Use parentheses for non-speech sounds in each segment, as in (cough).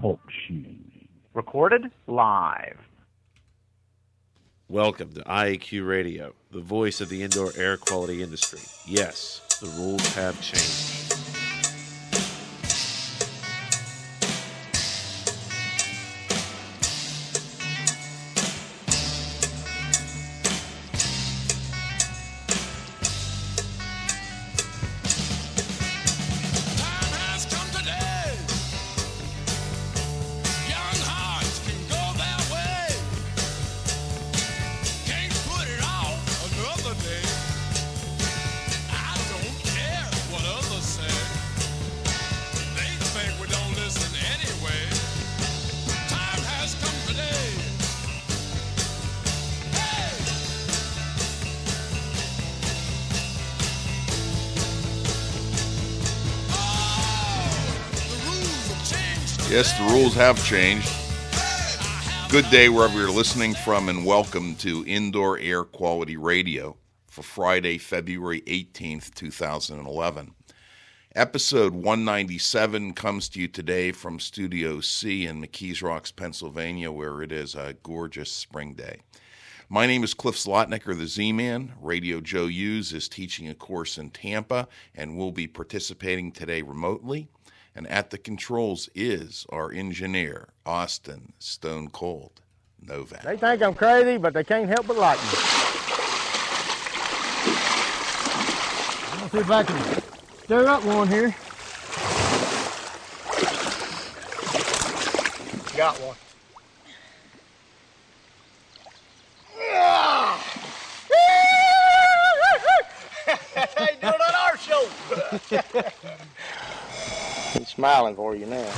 Talk show. Recorded live. Welcome to IAQ Radio, the voice of the indoor air quality industry. Yes, the rules have changed. Have changed. Good day wherever you're listening from, and welcome to Indoor Air Quality Radio for Friday, February 18th, 2011. Episode 197 comes to you today from Studio C in McKees Rocks, Pennsylvania, where it is a gorgeous spring day. My name is Cliff Slotnicker, the Z Man. Radio Joe Hughes is teaching a course in Tampa and will be participating today remotely. And at the controls is our engineer, Austin Stone Cold Novak. They think I'm crazy, but they can't help but like me. Let's see if I can stir up one here. Got one. Hey, do it on our show. He's smiling for you now.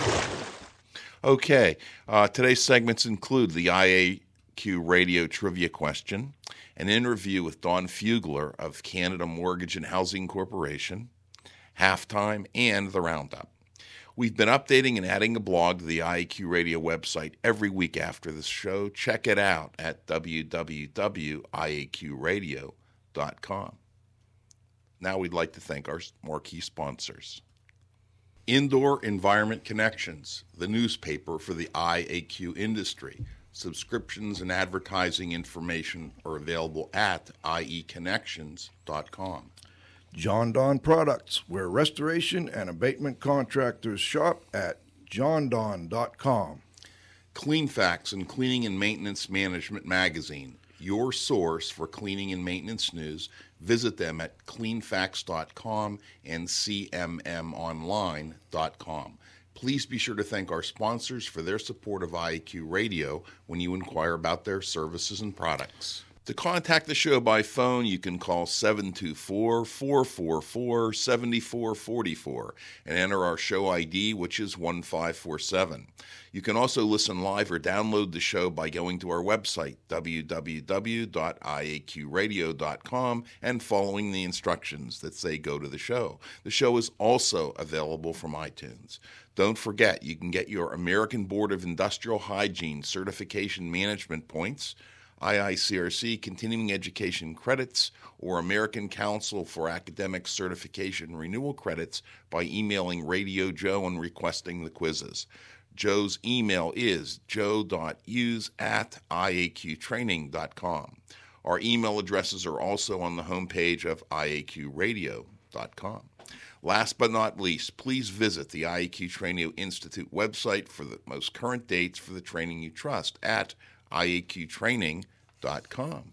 Okay, uh, today's segments include the IAQ radio trivia question, an interview with Don Fugler of Canada Mortgage and Housing Corporation, halftime, and the roundup. We've been updating and adding a blog to the IAQ radio website every week after the show. Check it out at www.iaqradio.com. Now we'd like to thank our marquee sponsors. Indoor Environment Connections, the newspaper for the IAQ industry. Subscriptions and advertising information are available at ieconnections.com. Jon-Don Products, where restoration and abatement contractors shop at johndon.com. Clean Facts and Cleaning and Maintenance Management Magazine, your source for cleaning and maintenance news. Visit them at cleanfacts.com and cmmonline.com. Please be sure to thank our sponsors for their support of IAQ Radio when you inquire about their services and products. To contact the show by phone, you can call 724 444 7444 and enter our show ID, which is 1547. You can also listen live or download the show by going to our website, www.iaqradio.com, and following the instructions that say go to the show. The show is also available from iTunes. Don't forget, you can get your American Board of Industrial Hygiene certification management points. IICRC continuing education credits or American Council for Academic Certification renewal credits by emailing Radio Joe and requesting the quizzes. Joe's email is joe.hughes at iaqtraining.com. Our email addresses are also on the homepage of iaqradio.com. Last but not least, please visit the IAQ Training Institute website for the most current dates for the training you trust at iaqtraining.com.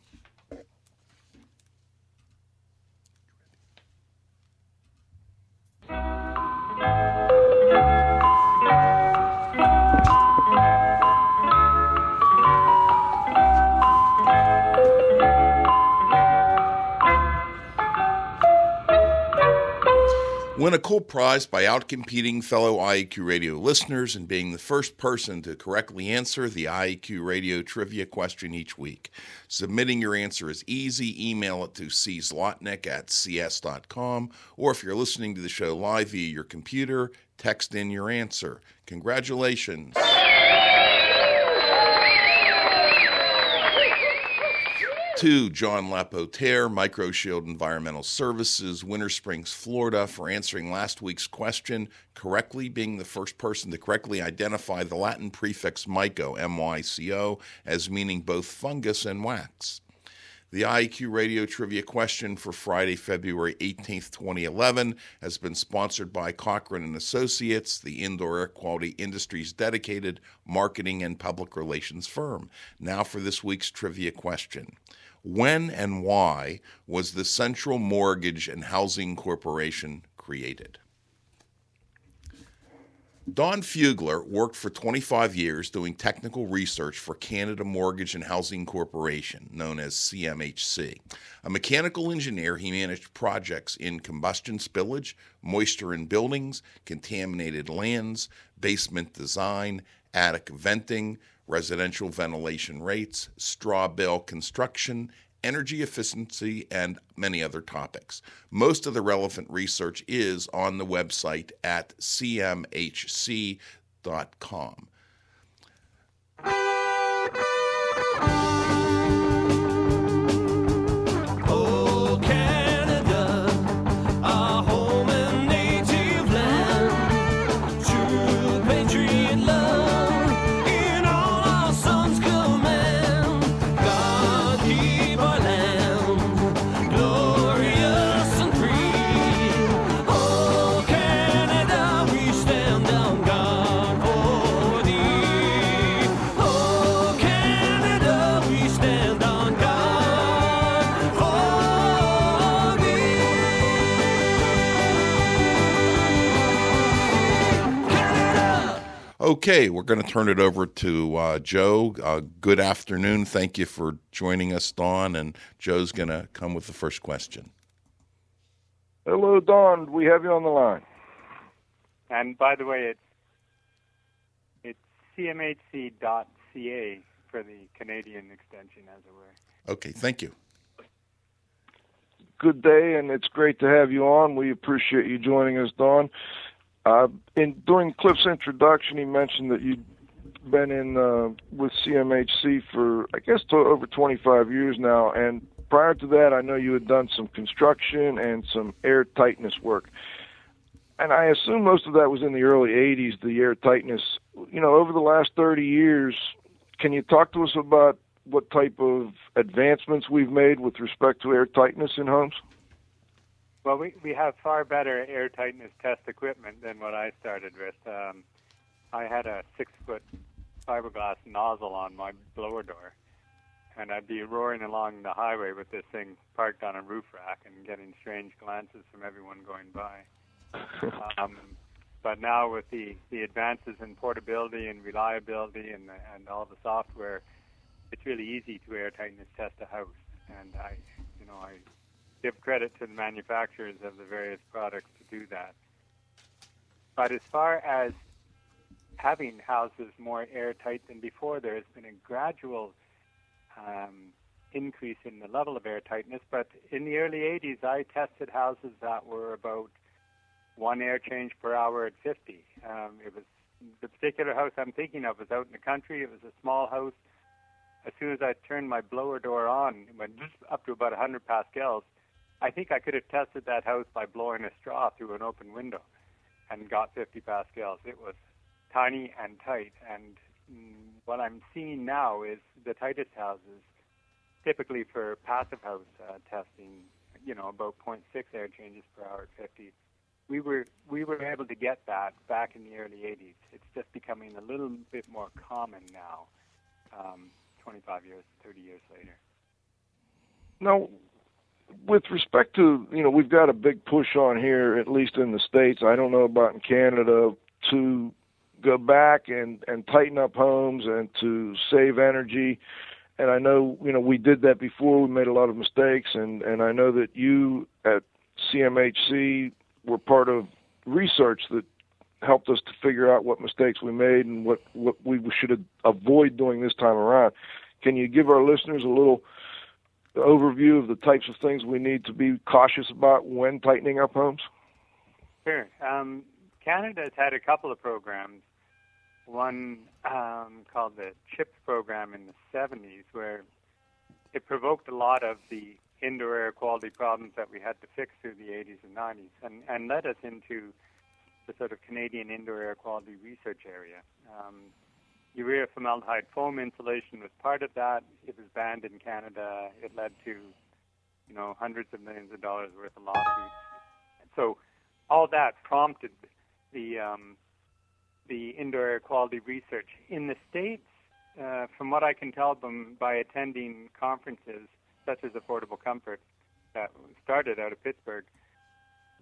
Win a cool prize by outcompeting fellow IEQ radio listeners and being the first person to correctly answer the IEQ radio trivia question each week. Submitting your answer is easy. Email it to czlotnick at cs.com, or if you're listening to the show live via your computer, text in your answer. Congratulations. To John Lapotere, MicroShield Environmental Services, Winter Springs, Florida, for answering last week's question, correctly being the first person to correctly identify the Latin prefix myco, M Y C O, as meaning both fungus and wax. The IEQ Radio Trivia question for Friday, February 18th, 2011 has been sponsored by Cochrane and Associates, the indoor air quality industry's dedicated marketing and public relations firm. Now for this week's trivia question. When and why was the Central Mortgage and Housing Corporation created? Don Fugler worked for 25 years doing technical research for Canada Mortgage and Housing Corporation, known as CMHC. A mechanical engineer, he managed projects in combustion spillage, moisture in buildings, contaminated lands, basement design, attic venting, residential ventilation rates, straw bale construction, energy efficiency, and many other topics. Most of the relevant research is on the website at cmhc.com. Okay, we're going to turn it over to uh, Joe. Uh, good afternoon. Thank you for joining us, Don. And Joe's going to come with the first question. Hello, Don. We have you on the line. And by the way, it's it's cmhc.ca for the Canadian extension, as it were. Okay, thank you. Good day, and it's great to have you on. We appreciate you joining us, Don. Uh, in during Cliff's introduction, he mentioned that you'd been in uh, with CMHC for I guess to over 25 years now, and prior to that, I know you had done some construction and some air tightness work. And I assume most of that was in the early 80s, the air tightness. You know, over the last 30 years, can you talk to us about what type of advancements we've made with respect to air tightness in homes? Well, we, we have far better air tightness test equipment than what I started with. Um, I had a six foot fiberglass nozzle on my blower door, and I'd be roaring along the highway with this thing parked on a roof rack and getting strange glances from everyone going by. (laughs) um, but now with the, the advances in portability and reliability and and all the software, it's really easy to air tightness test a house. And I, you know, I give credit to the manufacturers of the various products to do that. But as far as having houses more airtight than before, there has been a gradual um, increase in the level of airtightness. But in the early 80s, I tested houses that were about one air change per hour at 50. Um, it was the particular house I'm thinking of was out in the country. It was a small house. As soon as I turned my blower door on, it went just (laughs) up to about 100 pascals. I think I could have tested that house by blowing a straw through an open window and got 50 pascals. It was tiny and tight. And what I'm seeing now is the tightest houses, typically for passive house uh, testing, you know, about 0.6 air changes per hour at 50. We were we were able to get that back in the early 80s. It's just becoming a little bit more common now, um, 25 years, 30 years later. Now, with respect to you know, we've got a big push on here, at least in the states. I don't know about in Canada to go back and and tighten up homes and to save energy. And I know you know we did that before. We made a lot of mistakes, and and I know that you at CMHC were part of research that helped us to figure out what mistakes we made and what what we should avoid doing this time around. Can you give our listeners a little overview of the types of things we need to be cautious about when tightening up homes? Sure. Um, Canada has had a couple of programs. One um, called the CHIPS program in the 70s, where it provoked a lot of the indoor air quality problems that we had to fix through the 80s and 90s, and and led us into the sort of Canadian indoor air quality research area. Um, urea formaldehyde foam insulation was part of that. It was banned in Canada. It led to, you know, hundreds of millions of dollars worth of lawsuits. So, all that prompted the um, the indoor air quality research in the states. Uh, from what I can tell them by attending conferences such as Affordable Comfort that started out of Pittsburgh,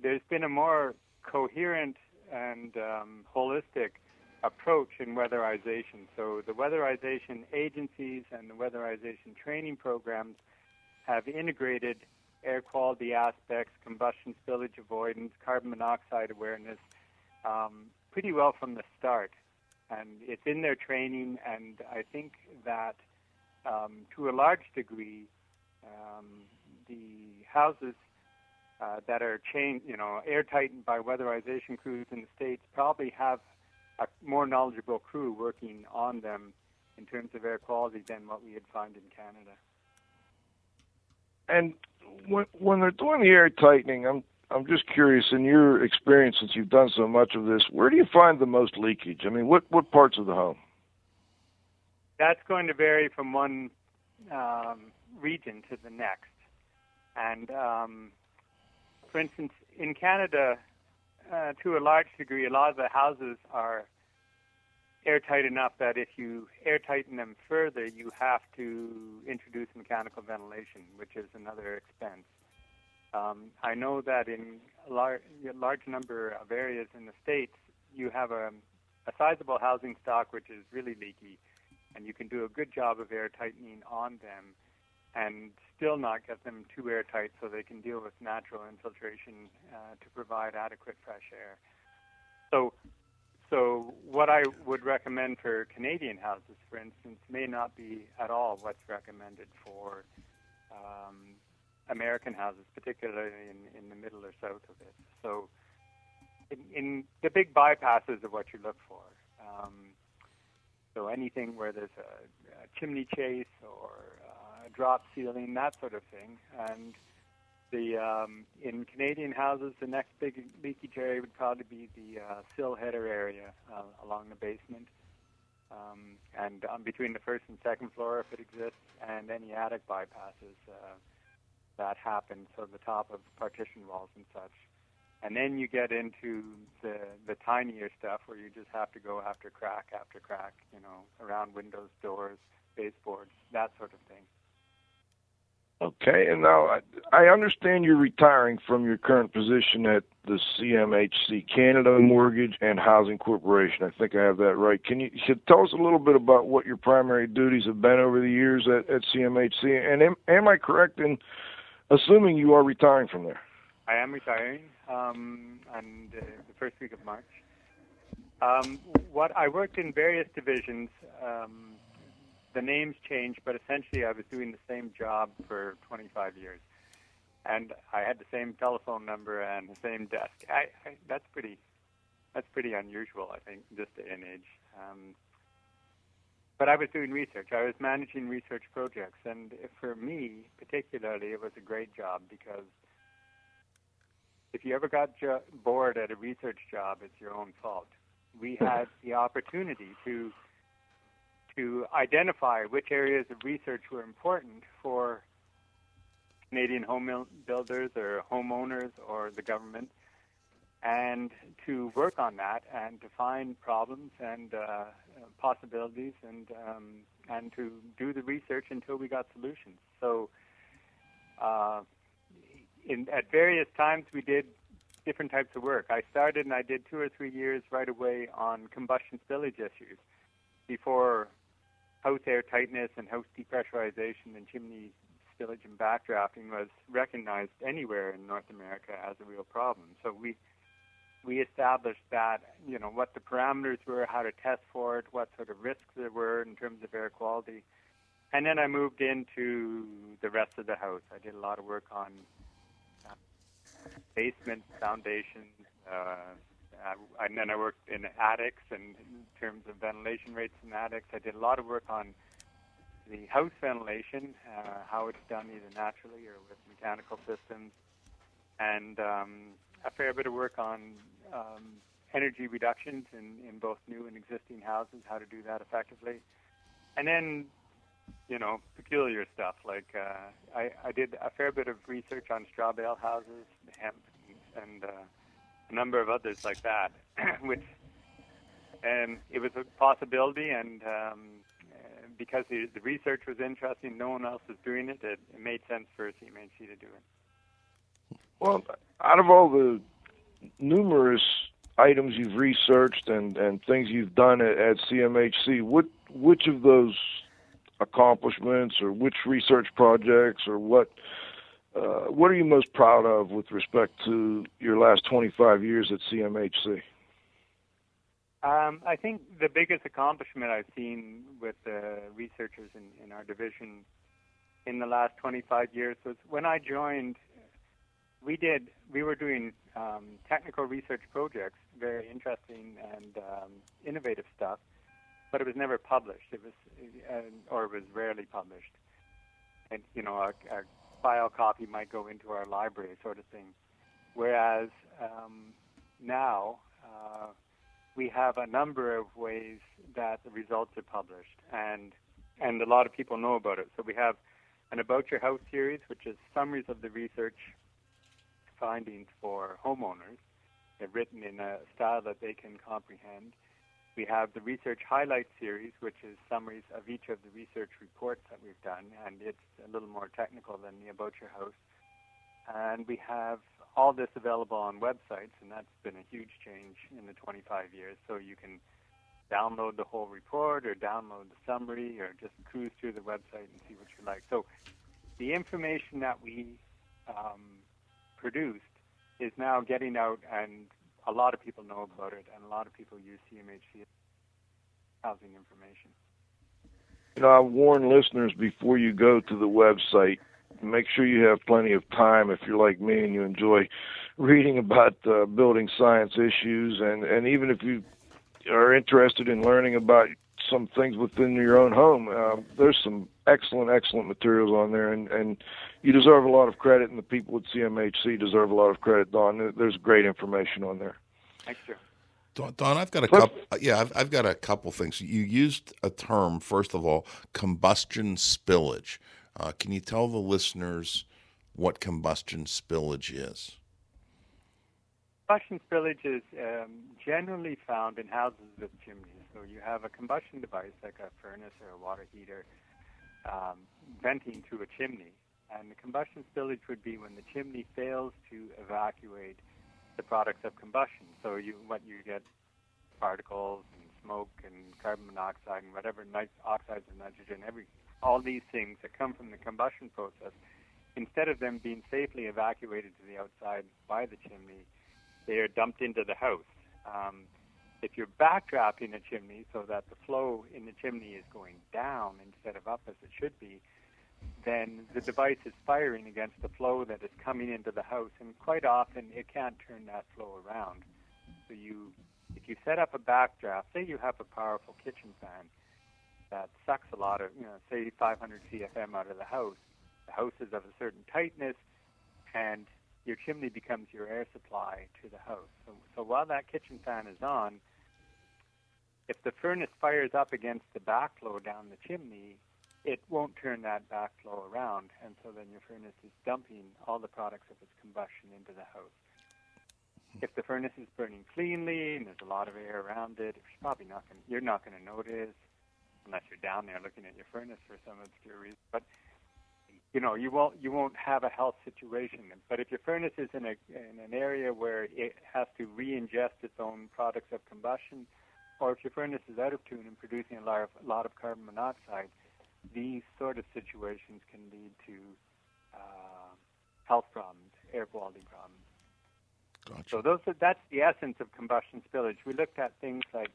there's been a more coherent and um, holistic approach in weatherization. So the weatherization agencies and the weatherization training programs have integrated air quality aspects, combustion spillage avoidance, carbon monoxide awareness um, pretty well from the start. And it's in their training, and I think that um, to a large degree, um, the houses uh, that are changed, you know, air tightened by weatherization crews in the states probably have a more knowledgeable crew working on them in terms of air quality than what we had found in Canada. And when when they're doing the air tightening, I'm I'm just curious in your experience since you've done so much of this, where do you find the most leakage? I mean, what what parts of the home? That's going to vary from one um, region to the next. And um, for instance, in Canada, uh, to a large degree, a lot of the houses are airtight enough that if you air tighten them further, you have to introduce mechanical ventilation, which is another expense. Um, I know that in a large, large number of areas in the states, you have a, a sizable housing stock which is really leaky, and you can do a good job of air tightening on them, and still not get them too airtight so they can deal with natural infiltration uh, to provide adequate fresh air. So, so what I would recommend for Canadian houses, for instance, may not be at all what's recommended for um, American houses, particularly in, in the middle or south of it. So, in, in the big bypasses of what you look for. Um, so anything where there's a, a chimney chase or drop ceiling, that sort of thing. And the um, in Canadian houses, the next big leakage area would probably be the uh, sill header area uh, along the basement, um, and um, between the first and second floor if it exists, and any attic bypasses uh, that happen, so the top of partition walls and such. And then you get into the the tinier stuff where you just have to go after crack after crack, you know, around windows, doors, baseboards, that sort of thing. Okay, and now I, I understand you're retiring from your current position at the CMHC Canada Mortgage and Housing Corporation. I think I have that right. Can you should tell us a little bit about what your primary duties have been over the years at, at CMHC? And am, am I correct in assuming you are retiring from there? I am retiring um, on uh, the first week of March. Um, what I worked in various divisions. Um, the names changed, but essentially I was doing the same job for 25 years, and I had the same telephone number and the same desk. I, I, that's pretty, that's pretty unusual, I think, this day and age. Um, but I was doing research. I was managing research projects, and for me, particularly, it was a great job because if you ever got jo- bored at a research job, it's your own fault. We had the opportunity to to identify which areas of research were important for Canadian home builders or homeowners or the government, and to work on that and to find problems and uh, possibilities and um, and to do the research until we got solutions. So, uh, in, at various times, we did different types of work. I started and I did two or three years right away on combustion spillage issues before house air tightness and house depressurization and chimney spillage and backdrafting was recognized anywhere in North America as a real problem. So we we established that, you know, what the parameters were, how to test for it, what sort of risks there were in terms of air quality. And then I moved into the rest of the house. I did a lot of work on uh, basement foundations, uh, uh, and then I worked in attics and in terms of ventilation rates in attics. I did a lot of work on the house ventilation, uh, how it's done either naturally or with mechanical systems, and um, a fair bit of work on um, energy reductions in, in both new and existing houses, how to do that effectively. And then, you know, peculiar stuff like uh, I, I did a fair bit of research on straw bale houses, hemp, and uh, a number of others like that, (clears throat) which and it was a possibility, and um, because the, the research was interesting, no one else was doing it, it, it made sense for CMHC to do it. Well, out of all the numerous items you've researched and, and things you've done at, at CMHC, what which of those accomplishments or which research projects or what uh, what are you most proud of with respect to your last 25 years at CMHC? Um, I think the biggest accomplishment I've seen with the researchers in, in our division in the last 25 years was when I joined. We did. We were doing um, technical research projects, very interesting and um, innovative stuff, but it was never published. It was, uh, or it was rarely published. And you know, a, a file copy might go into our library, sort of thing. Whereas um, now. Uh, we have a number of ways that the results are published, and and a lot of people know about it. So we have an About Your House series, which is summaries of the research findings for homeowners, They're written in a style that they can comprehend. We have the Research Highlight series, which is summaries of each of the research reports that we've done, and it's a little more technical than the About Your House. And we have all this available on websites, and that's been a huge change in the 25 years. So you can download the whole report or download the summary or just cruise through the website and see what you like. So the information that we um, produced is now getting out, and a lot of people know about it, and a lot of people use CMHC housing information. You know, I warn listeners before you go to the website make sure you have plenty of time if you're like me and you enjoy (laughs) reading about uh, building science issues and and even if you are interested in learning about some things within your own home uh, there's some excellent excellent materials on there and and you deserve a lot of credit and the people at CMHC deserve a lot of credit Don there's great information on there Thanks, Joe. Don, Don, I've got a Cliff? couple. Yeah, I've, I've got a couple things. You used a term first of all, combustion spillage. Uh, can you tell the listeners what combustion spillage is? Combustion spillage is um, generally found in houses with chimneys. So you have a combustion device like a furnace or a water heater um, venting through a chimney. And the combustion spillage would be when the chimney fails to evacuate the products of combustion. So you what you get particles and smoke and carbon monoxide and whatever nit- oxides of nitrogen, every all these things that come from the combustion process. Instead of them being safely evacuated to the outside by the chimney, they are dumped into the house. Um, if you're backdrafting a chimney so that the flow in the chimney is going down instead of up as it should be, then the device is firing against the flow that is coming into the house, and quite often it can't turn that flow around. So you, if you set up a backdraft, say you have a powerful kitchen fan that sucks a lot of, you know, say 500 CFM out of the house, the house is of a certain tightness, and your chimney becomes your air supply to the house. So, so while that kitchen fan is on, if the furnace fires up against the backflow down the chimney, it won't turn that backflow around, and so then your furnace is dumping all the products of its combustion into the house. If the furnace is burning cleanly and there's a lot of air around it, you're probably not going you're not going to notice unless you're down there looking at your furnace for some obscure reason. But you know, you won't you won't have a health situation. But if your furnace is in a in an area where it has to re-ingest its own products of combustion, or if your furnace is out of tune and producing a lot of, a lot of carbon monoxide, these sort of situations can lead to uh, health problems, air quality problems. Gotcha. So those are, that's the essence of combustion spillage. We looked at things like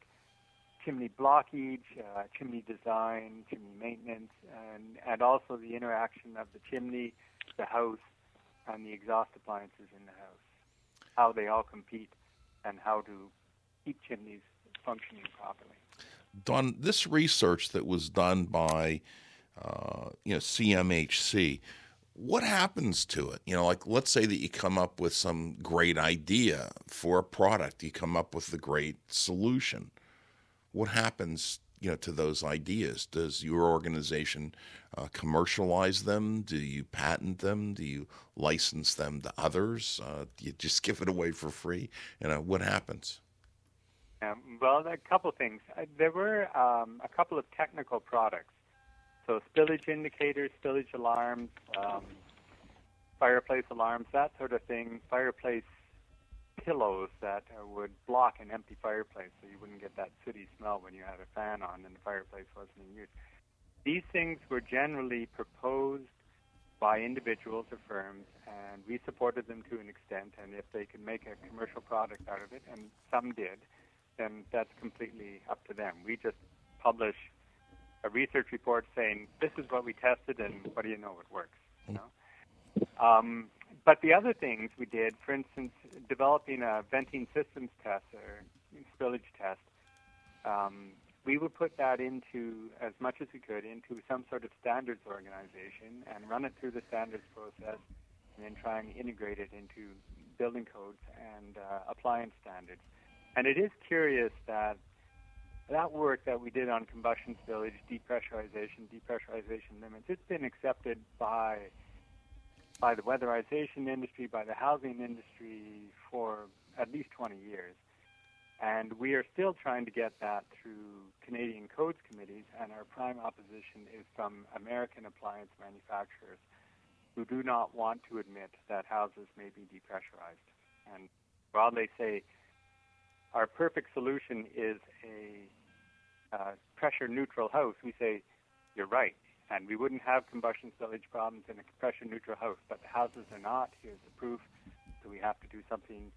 chimney blockage, uh, chimney design, chimney maintenance, and, and also the interaction of the chimney, the house, and the exhaust appliances in the house, how they all compete, and how to keep chimneys functioning properly. Don, this research that was done by uh, you know, CMHC. What happens to it? You know, like let's say that you come up with some great idea for a product, you come up with the great solution. What happens, you know, to those ideas? Does your organization uh, commercialize them? Do you patent them? Do you license them to others? Uh, do you just (laughs) give it away for free? You know, what happens? Um, well, a couple things. Uh, There were um, a couple of technical products. So spillage indicators, spillage alarms, um, fireplace alarms, that sort of thing. Fireplace pillows that would block an empty fireplace so you wouldn't get that sooty smell when you had a fan on and the fireplace wasn't in use. These things were generally proposed by individuals or firms, and we supported them to an extent. And if they could make a commercial product out of it, and some did, then that's completely up to them. We just publish a research report saying this is what we tested, and what do you know, it works. You know. Um, but the other things we did, for instance, developing a venting systems test or spillage test, um, we would put that into as much as we could into some sort of standards organization and run it through the standards process, and then try and integrate it into building codes and uh, appliance standards. And it is curious that that work that we did on combustion spillage, depressurization, depressurization limits, it's been accepted by by the weatherization industry, by the housing industry for at least 20 years. And we are still trying to get that through Canadian codes committees, and our prime opposition is from American appliance manufacturers who do not want to admit that houses may be depressurized. And while they say our perfect solution is a uh, pressure neutral house, we say you're right. And we wouldn't have combustion spillage problems in a pressure neutral house, but the houses are not. Here's the proof. So we have to do something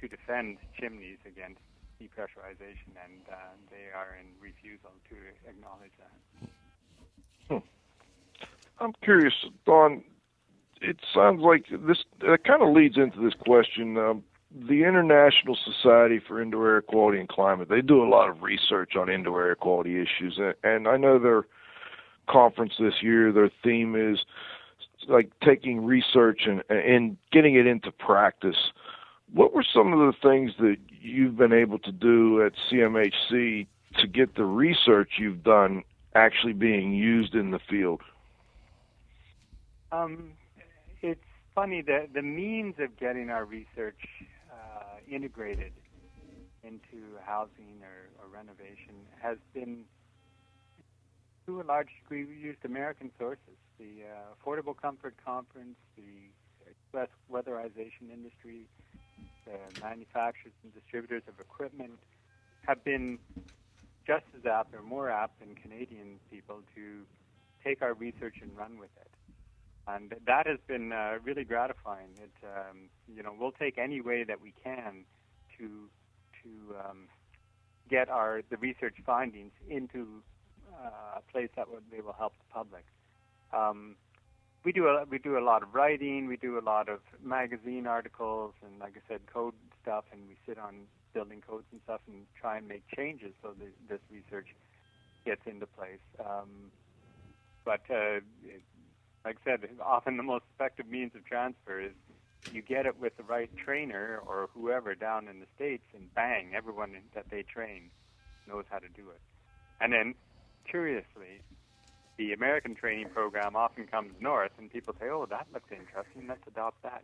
to defend chimneys against depressurization, and uh, they are in refusal to acknowledge that. I'm curious, Don. It sounds like this it kind of leads into this question. Um, the International Society for Indoor Air Quality and Climate, they do a lot of research on indoor air quality issues, and, I know their conference this year, their theme is like taking research and and getting it into practice. What were some of the things that you've been able to do at CMHC to get the research you've done actually being used in the field? Um, it's funny that the means of getting our research integrated into housing or, or renovation has been, to a large degree, we used American sources. The uh, Affordable Comfort Conference, the U.S. weatherization industry, the manufacturers and distributors of equipment have been just as apt or more apt than Canadian people to take our research and run with it and that has been uh, really gratifying. It, um, you know, we'll take any way that we can to to um, get our the research findings into uh, a place that would, they will help the public. Um, we do a we do a lot of writing. We do a lot of magazine articles and, like I said, code stuff. And we sit on building codes and stuff and try and make changes so this research gets into place. Um, but uh, like I said, often the most effective means of transfer is you get it with the right trainer or whoever down in the States, and bang, everyone that they train knows how to do it. And then, curiously, the American training program often comes north, and people say, oh, that looks interesting, let's adopt that.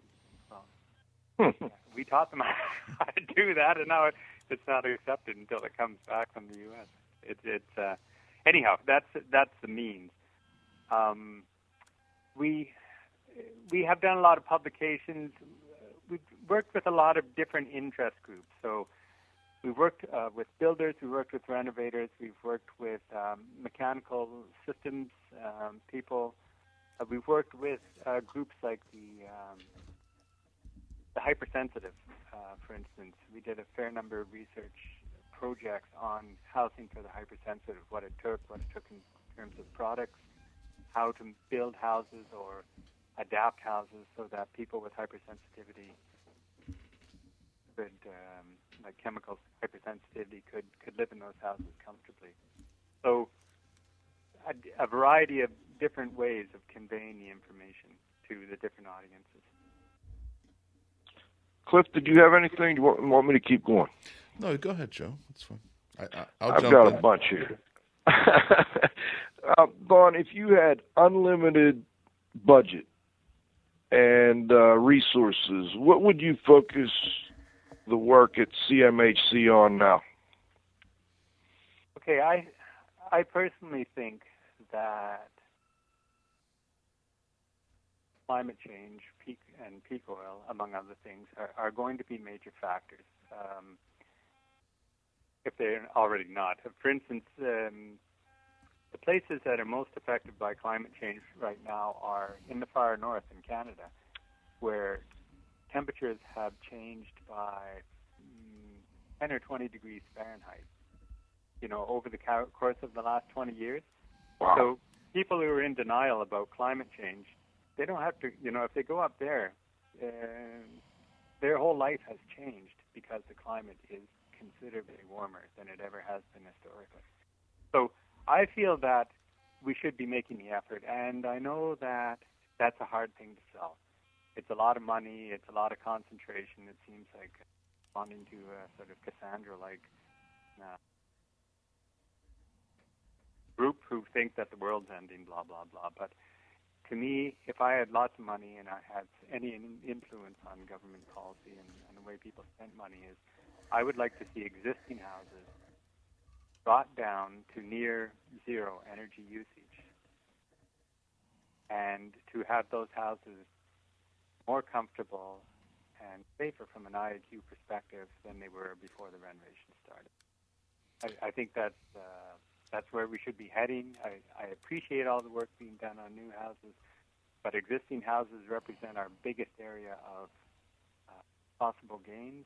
Well, we taught them (laughs) how to do that, and now it's not accepted until it comes back from the U.S. It, it's uh, anyhow, that's that's the means. Um, we we have done a lot of publications. We've worked with a lot of different interest groups. So we've worked uh, with builders, we've worked with renovators, we've worked with um, mechanical systems um, people. Uh, we've worked with uh, groups like the um, the hypersensitive, uh, for instance. We did a fair number of research projects on housing for the hypersensitive, what it took, what it took in terms of products, how to build houses or adapt houses so that people with hypersensitivity could, um, like chemical hypersensitivity, could could live in those houses comfortably. So a, a variety of different ways of conveying the information to the different audiences. Cliff, did you have anything? Do you want, want me to keep going? No, go ahead, Joe. That's fine. I, I, I'll I've jump got in. a bunch here. (laughs) uh, Vaughn, if you had unlimited budget and uh, resources, what would you focus the work at CMHC on now? Okay, I I personally think that climate change, peak and peak oil, among other things, are, are going to be major factors. Um, if they're already not. For instance, um, the places that are most affected by climate change right now are in the far north in Canada, where temperatures have changed by mm, 10 or 20 degrees Fahrenheit. You know, over the course of the last 20 years. Wow. So people who are in denial about climate change, they don't have to. You know, if they go up there, uh, their whole life has changed because the climate is considerably warmer than it ever has been historically. So I feel that we should be making the effort, and I know that that's a hard thing to sell. It's a lot of money, it's a lot of concentration. It seems like responding to a sort of Cassandra-like uh, group who think that the world's ending, blah blah blah. But to me, if I had lots of money and I had any influence on government policy and, and the way people spent money, is I would like to see existing houses brought down to near zero energy usage, and to have those houses more comfortable and safer from an IAQ perspective than they were before the renovation started. I, I think that's uh, that's where we should be heading. I, I appreciate all the work being done on new houses, but existing houses represent our biggest area of uh, possible gains,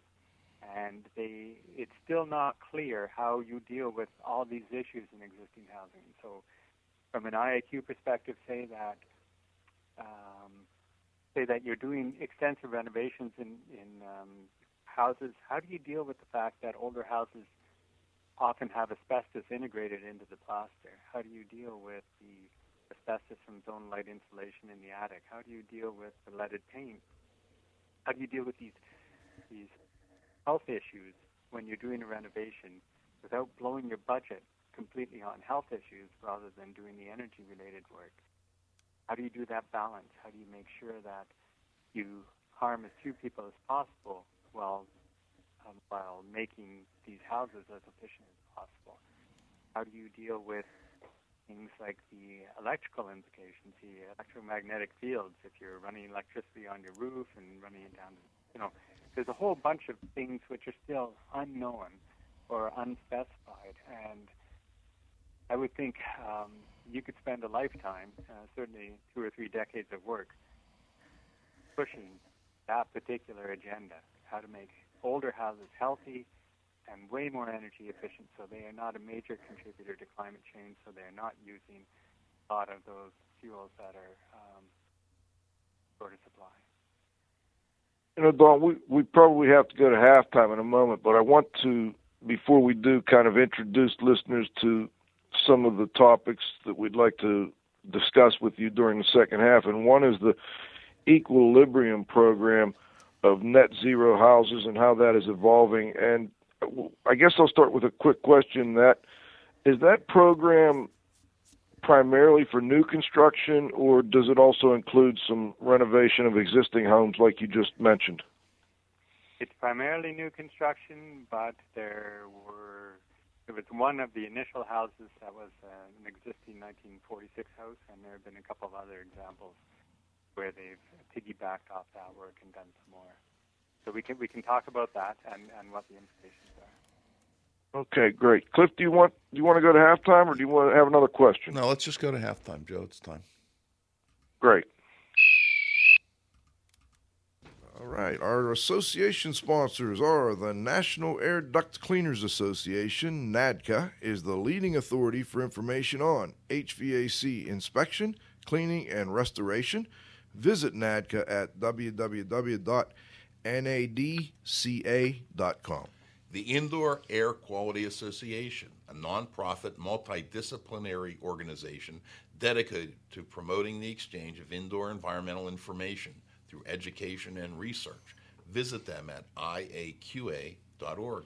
and they it's still not clear how you deal with all these issues in existing housing. So, from an IAQ perspective, say that um, say that you're doing extensive renovations in in um, houses. How do you deal with the fact that older houses often have asbestos integrated into the plaster? How do you deal with the asbestos from Zonolite insulation in the attic? How do you deal with the leaded paint? How do you deal with these these health issues when you're doing a renovation without blowing your budget completely on health issues rather than doing the energy related work? How do you do that balance? How do you make sure that you harm as few people as possible while um, while making these houses as efficient as possible? How do you deal with things like the electrical implications, the electromagnetic fields, if you're running electricity on your roof and running it down, you know, there's a whole bunch of things which are still unknown or unspecified. And I would think um, you could spend a lifetime, uh, certainly two or three decades of work, pushing that particular agenda, how to make older houses healthy and way more energy efficient so they are not a major contributor to climate change, so they're not using a lot of those fuels that are um, short of supply. You know, Don, we, we probably have to go to halftime in a moment, but I want to, before we do, kind of introduce listeners to some of the topics that we'd like to discuss with you during the second half. And one is the equilibrium program of net zero houses and how that is evolving. And I guess I'll start with a quick question that is that program primarily for new construction or does it also include some renovation of existing homes like you just mentioned? It's primarily new construction, but there were it was one of the initial houses that was uh, an existing 1946 house, and there have been a couple of other examples where they've piggybacked off that work and done some more. So we can we can talk about that and, and what the implications are. Okay, great. Cliff, do you want do you want to go to halftime or do you want to have another question? No, let's just go to halftime, Joe. It's time. Great. All right. Our association sponsors are the National Air Duct Cleaners Association. NADCA is the leading authority for information on HVAC inspection, cleaning, and restoration. Visit NADCA at www.nadca.com. The Indoor Air Quality Association, a nonprofit multidisciplinary organization dedicated to promoting the exchange of indoor environmental information through education and research. Visit them at iaqa.org.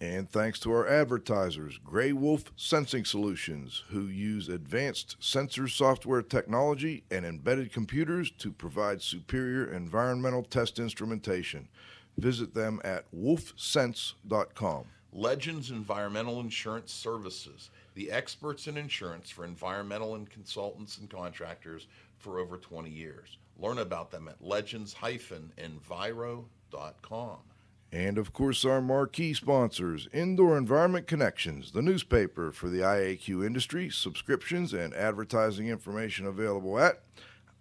And thanks to our advertisers, Grey Wolf Sensing Solutions, who use advanced sensor software technology and embedded computers to provide superior environmental test instrumentation. Visit them at wolfsense.com. Legends Environmental Insurance Services, the experts in insurance for environmental and consultants and contractors for over 20 years. Learn about them at legends-enviro.com. And of course, our marquee sponsors, Indoor Environment Connections, the newspaper for the IAQ industry, subscriptions and advertising information available at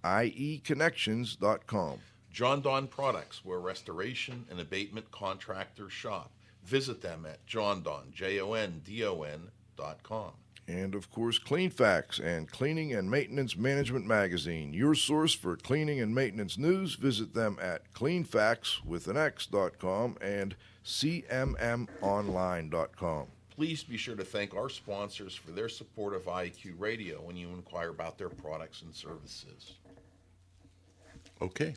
ieconnections.com. Jon-Don Products, where restoration and abatement contractors shop. Visit them at jondon, J-O-N-D-O-N dot com. And of course, Cleanfax and Cleaning and Maintenance Management Magazine, your source for cleaning and maintenance news. Visit them at cleanfax with an X.com and cmmonline.com. Please be sure to thank our sponsors for their support of IQ Radio when you inquire about their products and services. Okay.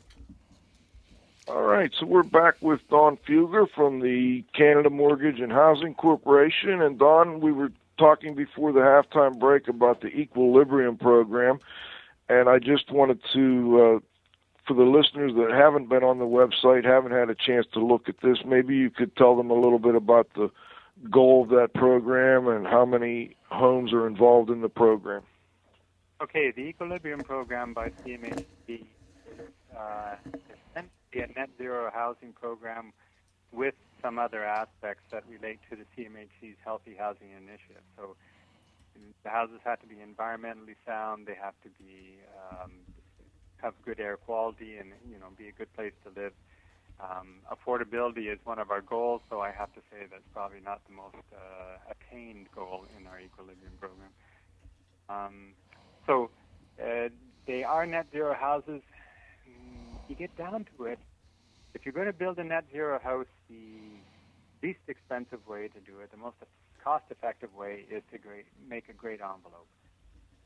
All right, so we're back with Don Fugler from the Canada Mortgage and Housing Corporation. And Don, we were talking before the halftime break about the Equilibrium program, and I just wanted to, uh, for the listeners that haven't been on the website, haven't had a chance to look at this, maybe you could tell them a little bit about the goal of that program and how many homes are involved in the program. Okay, the Equilibrium program by CMHC is essentially a net zero housing program with some other aspects that relate to the CMHC's Healthy Housing Initiative. So the houses have to be environmentally sound, they have to be um, have good air quality, and you know be a good place to live. Um, affordability is one of our goals, so I have to say that's probably not the most uh, attained goal in our Equilibrium program. Um, so uh, they are net zero houses. You get down to it, if you're going to build a net zero house, the least expensive way to do it, the most cost-effective way, is to great, make a great envelope.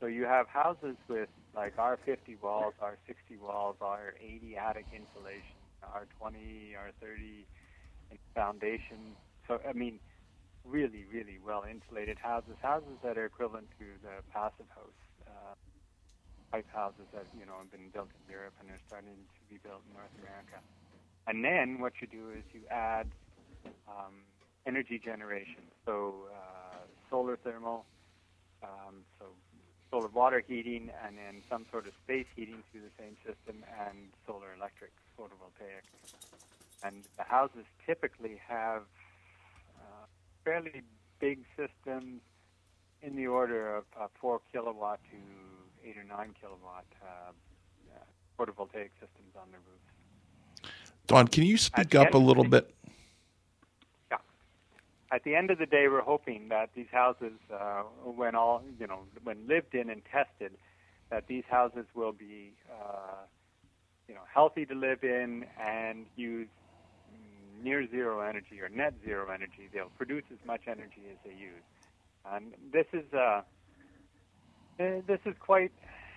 So you have houses with like R50 walls, R60 walls, R80 attic insulation, R20, R30 foundation. So I mean, really, really well insulated houses, houses that are equivalent to the passive house uh, type houses that you know have been built in Europe and are starting to be built in North America. And then what you do is you add um, energy generation, so uh, solar thermal, um, so solar water heating, and then some sort of space heating through the same system, and solar electric photovoltaic. And the houses typically have uh, fairly big systems in the order of uh, four kilowatt to eight or nine kilowatt uh, uh, photovoltaic systems on their roofs. Don, can you speak up a little bit? At the end of the day, we're hoping that these houses, uh, when all you know, when lived in and tested, that these houses will be, uh, you know, healthy to live in and use near zero energy or net zero energy. They'll produce as much energy as they use, and this is uh, this is quite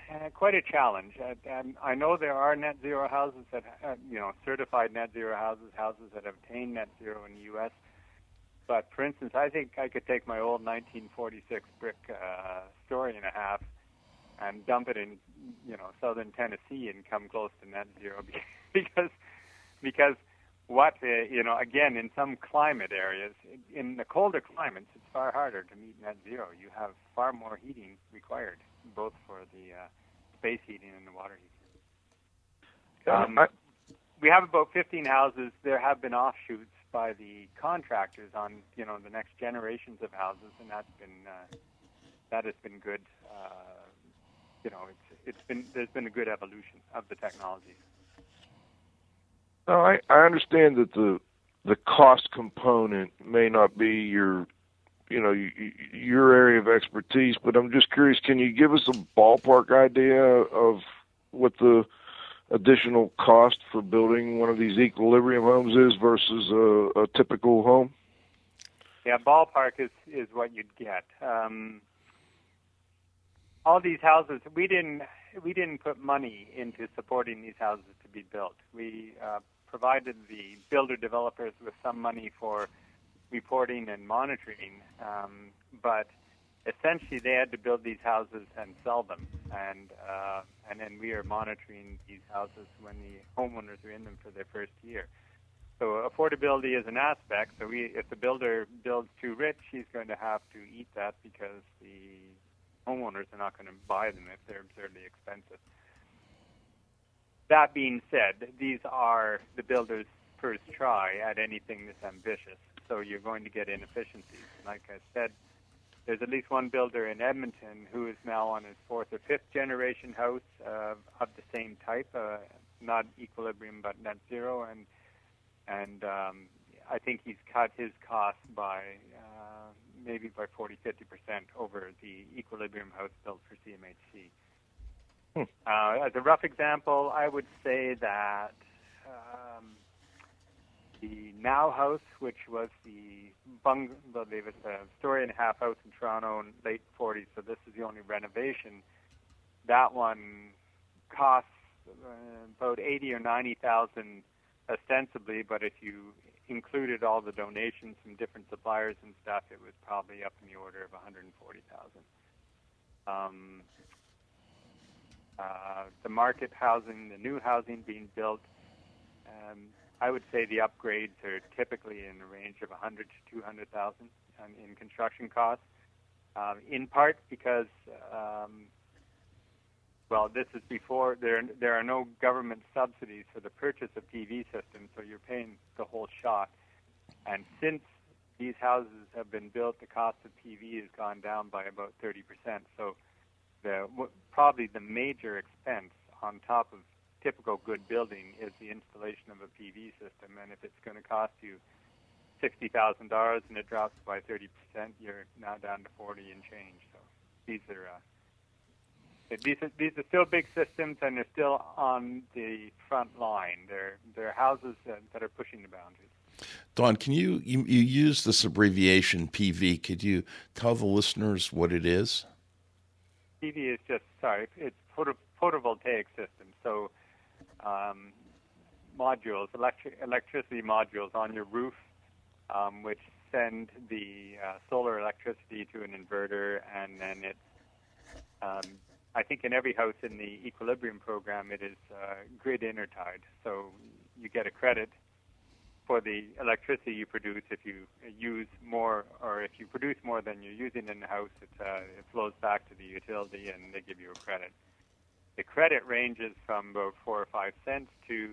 uh, quite a challenge. And I know there are net zero houses that uh, you know certified net zero houses, houses that have attained net zero in the U.S. But for instance, I think I could take my old 1946 brick uh, story and a half and dump it in, you know, southern Tennessee and come close to net zero (laughs) because because what uh, you know again in some climate areas in the colder climates it's far harder to meet net zero. You have far more heating required, both for the uh, space heating and the water heating. Um, I- we have about 15 houses. There have been offshoots by the contractors on you know the next generations of houses, and that's been uh, that has been good. Uh, you know, it's it's been there's been a good evolution of the technologies. No, I, I understand that the the cost component may not be your you know your area of expertise, but I'm just curious. Can you give us a ballpark idea of what the additional cost for building one of these equilibrium homes is versus a, a typical home? Yeah, ballpark is is what you'd get. Um, all these houses, we didn't we didn't put money into supporting these houses to be built. We uh, provided the builder developers with some money for reporting and monitoring, um, but essentially they had to build these houses and sell them, and uh, and then we are monitoring these houses when the homeowners are in them for their first year. So affordability is an aspect. So we, if the builder builds too rich, he's going to have to eat that because the homeowners are not going to buy them if they're absurdly expensive. That being said, these are the builder's first try at anything this ambitious. So you're going to get inefficiencies. Like I said, there's at least one builder in Edmonton who is now on his fourth or fifth generation house uh, of the same type, uh, not equilibrium but net zero, and and um, I think he's cut his costs by uh, maybe by 40, 50 percent over the equilibrium house built for CMHC. Uh, as a rough example, I would say that um, the Now House, which was the bungalow, there was a story and a half house in Toronto in late 40s, so this is the only renovation. That one costs uh, about 80 or 90 thousand ostensibly, but if you included all the donations from different suppliers and stuff, it was probably up in the order of 140,000. Um, uh, the market housing, the new housing being built, um, I would say the upgrades are typically in the range of 100 to 200,000 um, in construction costs. Um, in part because, um, well, this is before there there are no government subsidies for the purchase of PV systems, so you're paying the whole shot. And since these houses have been built, the cost of PV has gone down by about 30%. So the probably the major expense on top of typical good building is the installation of a PV system. And if it's going to cost you sixty thousand dollars and it drops by thirty percent, you're now down to forty and change. So these are uh, these are these are still big systems, and they're still on the front line. They're they're houses that, that are pushing the boundaries. Don, can you, you you use this abbreviation PV? Could you tell the listeners what it is? PV is just sorry, it's photo, photovoltaic system. So um, modules, electric electricity modules on your roof, um, which send the uh, solar electricity to an inverter, and then it's. Um, I think in every house in the equilibrium program, it is uh, grid intertied. So you get a credit for the electricity you produce if you use more or if you produce more than you're using in the house it, uh, it flows back to the utility and they give you a credit. The credit ranges from about four or five cents to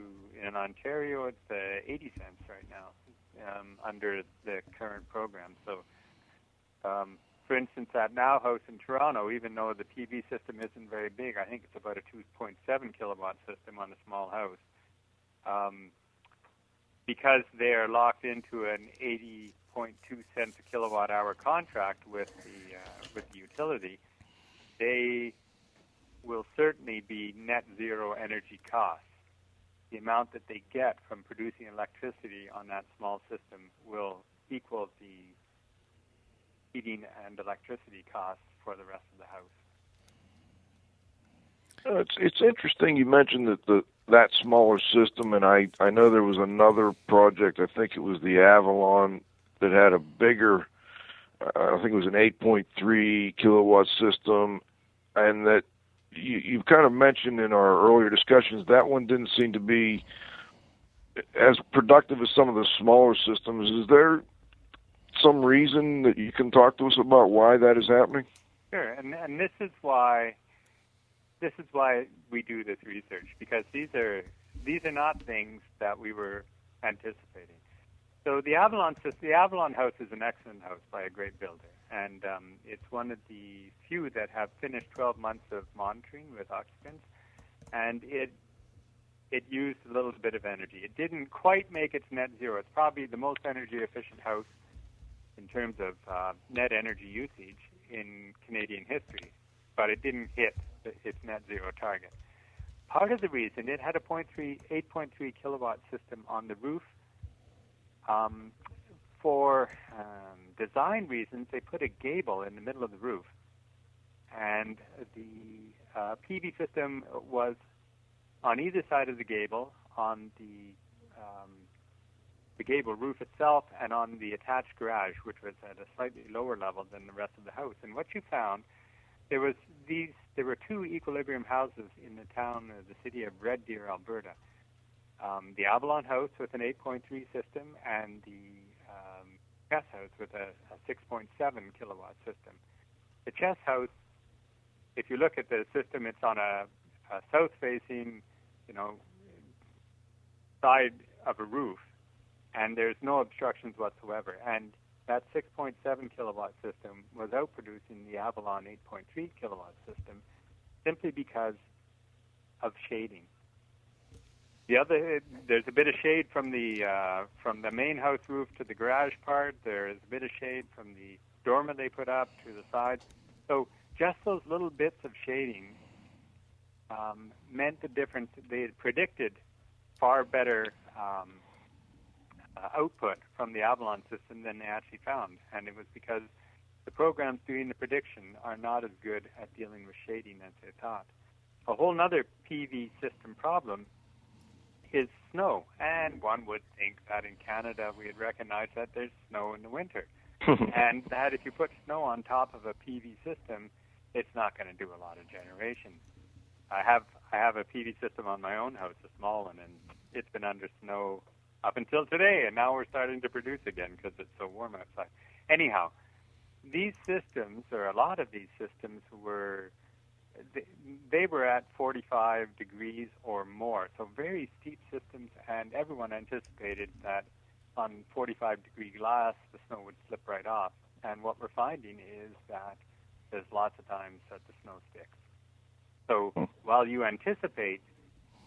in ontario it's uh, 80 cents right now um, under the current program. So um, for instance at now house in toronto even though the pv system isn't very big i think it's about a 2.7 kilowatt system on a small house um, because they are locked into an 80.2 cents a kilowatt hour contract with the uh, with the utility, they will certainly be net zero energy costs. The amount that they get from producing electricity on that small system will equal the heating and electricity costs for the rest of the house. Uh, It's it's interesting you mentioned that the that smaller system, and I I know there was another project. I think it was the Avalon that had a bigger. uh, I think it was an 8.3 kilowatt system, and that you you kind of mentioned in our earlier discussions that one didn't seem to be as productive as some of the smaller systems. Is there some reason that you can talk to us about why that is happening? Sure, and and this is why this is why we do this research because these are these are not things that we were anticipating. So the Avalon the Avalon house is an excellent house by a great builder, and um, it's one of the few that have finished 12 months of monitoring with occupants, and it it used a little bit of energy. It didn't quite make its net zero. It's probably the most energy efficient house in terms of uh, net energy usage in Canadian history, but it didn't hit its net zero target. Part of the reason it had a 0.3, 8.3 kilowatt system on the roof um, for um, design reasons, they put a gable in the middle of the roof, and the uh, PV system was on either side of the gable, on the um, the gable roof itself, and on the attached garage, which was at a slightly lower level than the rest of the house. And what you found, there was these. There were two equilibrium houses in the town, the city of Red Deer, Alberta. Um, the Avalon House with an 8.3 system, and the um, Chess House with a, a 6.7 kilowatt system. The Chess House, if you look at the system, it's on a, a south-facing, you know, side of a roof, and there's no obstructions whatsoever. And that 6.7 kilowatt system was outproducing the Avalon 8.3 kilowatt system simply because of shading. The other, there's a bit of shade from the uh, from the main house roof to the garage part. There's a bit of shade from the dormer they put up to the sides. So just those little bits of shading um, meant the difference. They had predicted far better um, uh, output from the Avalon system than they actually found, and it was because the programs doing the prediction are not as good at dealing with shading as they thought. A whole other PV system problem is snow, and one would think that in Canada we would recognize that there's snow in the winter, (laughs) and that if you put snow on top of a PV system, it's not going to do a lot of generation. I have I have a PV system on my own house, a small one, and it's been under snow up until today, and now we're starting to produce again because it's so warm outside. Anyhow, these systems, or a lot of these systems, were they, they were at 45 degrees or more, so very steep systems, and everyone anticipated that on 45 degree glass the snow would slip right off. And what we're finding is that there's lots of times that the snow sticks. So hmm. while you anticipate,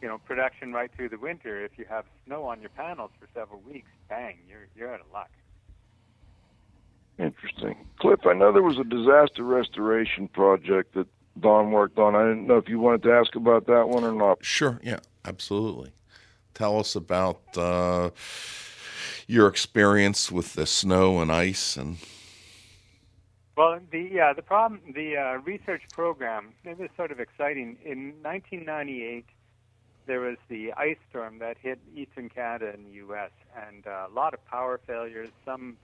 you know, production right through the winter, if you have snow on your panels for several weeks, bang, you're you're out of luck. Interesting. Cliff, I know there was a disaster restoration project that Don worked on. I didn't know if you wanted to ask about that one or not. Sure, yeah, absolutely. Tell us about uh, your experience with the snow and ice and Well, the yeah, the problem, the uh, research program, it was sort of exciting. In 1998, there was the ice storm that hit eastern Canada and the U.S. and uh, a lot of power failures. Some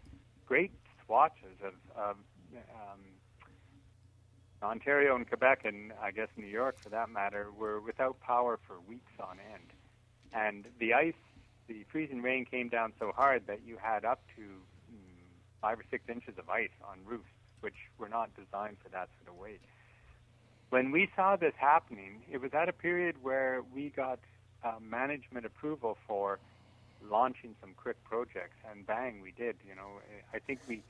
great swatches of, of um, Ontario and Quebec, and I guess New York for that matter, were without power for weeks on end. And the ice, the freezing rain came down so hard that you had up to mm, five or six inches of ice on roofs, which were not designed for that sort of weight. When we saw this happening, it was at a period where we got uh, management approval for launching some quick projects, and bang, we did. You know, I think we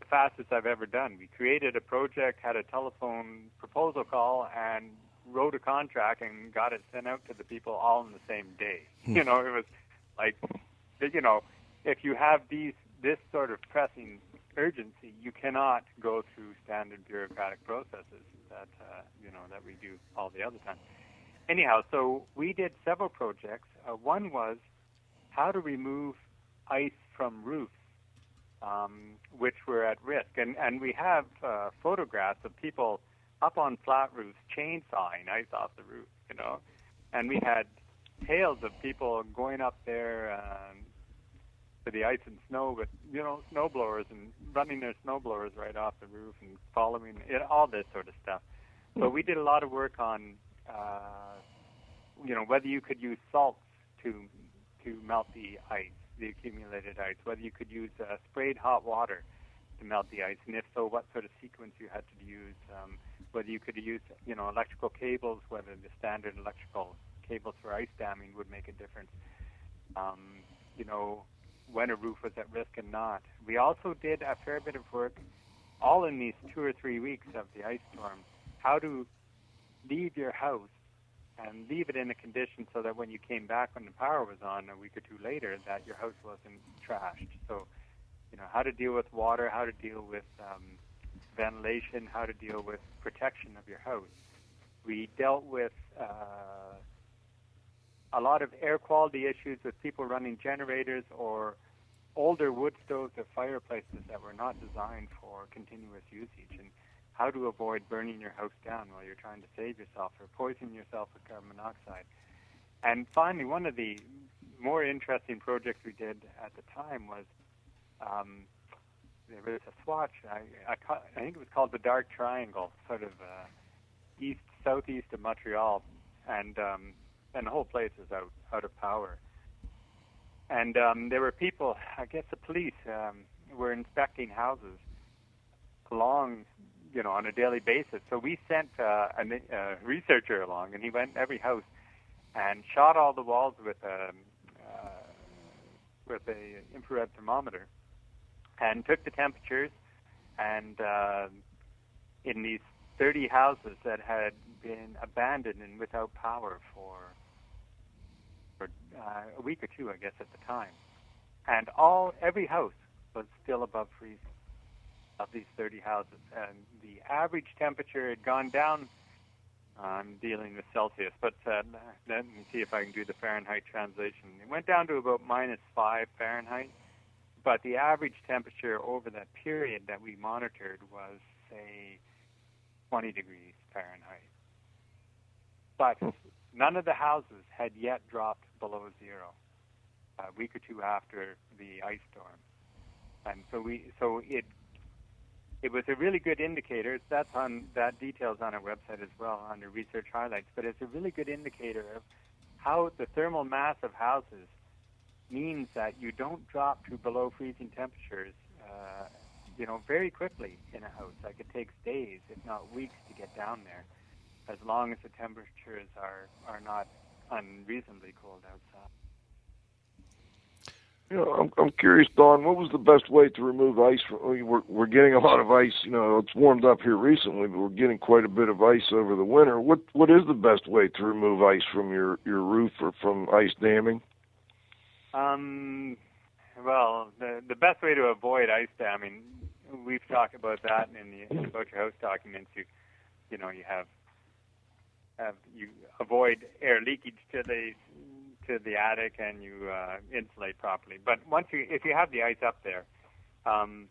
the fastest I've ever done. We created a project, had a telephone proposal call, and wrote a contract and got it sent out to the people all in the same day. You know, it was like, you know, if you have these this sort of pressing urgency, you cannot go through standard bureaucratic processes that uh, you know that we do all the other time. Anyhow, so we did several projects. Uh, one was how to remove ice from roofs um, which were at risk. And, and we have uh, photographs of people up on flat roofs chainsawing ice off the roof, you know. And we had tales of people going up there um, to the ice and snow with, you know, snow blowers and running their snow blowers right off the roof and following it, all this sort of stuff. So we did a lot of work on, uh, you know, whether you could use salts to to melt the ice the accumulated ice, whether you could use uh, sprayed hot water to melt the ice, and if so, what sort of sequence you had to use, um, whether you could use, you know, electrical cables, whether the standard electrical cables for ice damming would make a difference, um, you know, when a roof was at risk and not. We also did a fair bit of work, all in these two or three weeks of the ice storm, how to leave your house and leave it in a condition so that when you came back when the power was on a week or two later, that your house wasn't trashed. So, you know, how to deal with water, how to deal with um, ventilation, how to deal with protection of your house. We dealt with uh, a lot of air quality issues with people running generators or older wood stoves or fireplaces that were not designed for continuous usage, and how to avoid burning your house down while you're trying to save yourself or poisoning yourself with carbon monoxide. And finally, one of the more interesting projects we did at the time was um, there was a swatch. I, I, I think it was called the Dark Triangle, sort of uh, east southeast of Montreal, and um, and the whole place is out out of power. And um, there were people, I guess the police um, were inspecting houses along, you know, on a daily basis. So we sent uh, a uh, researcher along, and he went every house and shot all the walls with a uh, with a infrared thermometer, and took the temperatures. And uh, in these 30 houses that had been abandoned and without power for for uh, a week or two, I guess, at the time, and all every house was still above freezing of these 30 houses, and the average temperature had gone down. I'm dealing with Celsius, but uh, let me see if I can do the Fahrenheit translation. It went down to about minus five Fahrenheit, but the average temperature over that period that we monitored was, say, 20 degrees Fahrenheit. But none of the houses had yet dropped below zero a week or two after the ice storm. And so we so it it was a really good indicator. That's on that details on our website as well under research highlights. But it's a really good indicator of how the thermal mass of houses means that you don't drop to below freezing temperatures, uh, you know, very quickly in a house. Like it takes days, if not weeks, to get down there, as long as the temperatures are are not unreasonably cold outside. You know, I'm I'm curious, Don. What was the best way to remove ice? From, we're we're getting a lot of ice. You know, it's warmed up here recently, but we're getting quite a bit of ice over the winter. What what is the best way to remove ice from your your roof or from ice damming? Um, well, the the best way to avoid ice damming, we've talked about that in the about your house documents. You, you know, you have you avoid air leakage to the to the attic and you uh, insulate properly. But once you if you have the ice up there, um,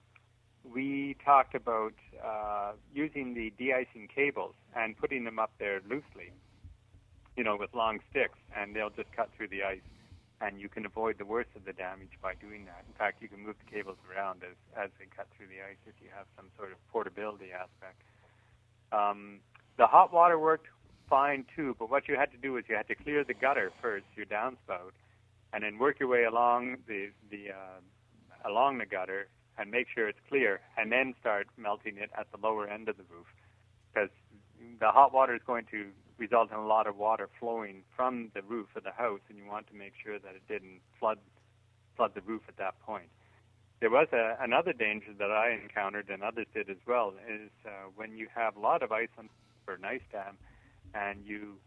we talked about uh, using the de-icing cables and putting them up there loosely, you know, with long sticks, and they'll just cut through the ice and you can avoid the worst of the damage by doing that. In fact, you can move the cables around as, as they cut through the ice if you have some sort of portability aspect. Um, the hot water worked fine too, but what you had to do is you had to clear the gutter first, your downspout, and then work your way along the the uh, along the gutter and make sure it's clear, and then start melting it at the lower end of the roof, because the hot water is going to result in a lot of water flowing from the roof of the house, and you want to make sure that it didn't flood flood the roof at that point. There was a, another danger that I encountered, and others did as well, is uh, when you have a lot of ice on or an ice dam, and you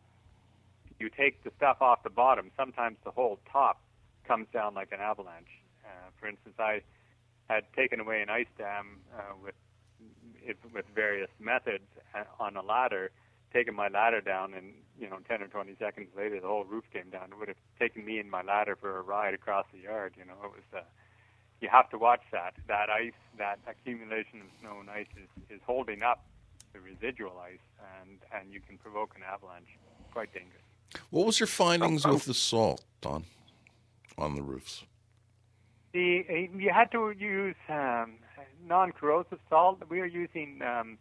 you take the stuff off the bottom. Sometimes the whole top comes down like an avalanche. Uh, for instance, I had taken away an ice dam uh, with it, with various methods uh, on a ladder, taken my ladder down, and you know, 10 or 20 seconds later, the whole roof came down. It would have taken me and my ladder for a ride across the yard. You know, it was. Uh, you have to watch that. That ice, that accumulation of snow and ice is, is holding up the residual ice, and and you can provoke an avalanche. Quite dangerous. What was your findings with the salt, Don, on the roofs? The uh, you had to use um, non-corrosive salt. We were using um,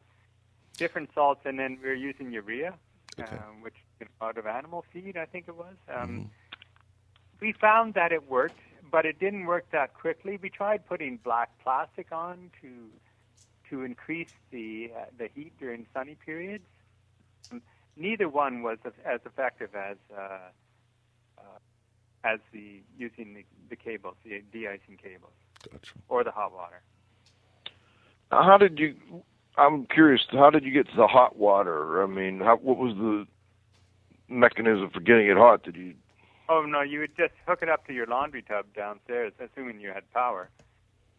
different salts, and then we were using urea, Okay. um, which came out of animal feed, I think it was. Um, We found that it worked, but it didn't work that quickly. We tried putting black plastic on to to increase the uh, the heat during sunny periods. Um, Neither one was as, as effective as uh, uh, as the using the, the cables, the de-icing cables, Gotcha. or the hot water. How did you? I'm curious. How did you get to the hot water? I mean, how, what was the mechanism for getting it hot? Did you? Oh no, you would just hook it up to your laundry tub downstairs, assuming you had power,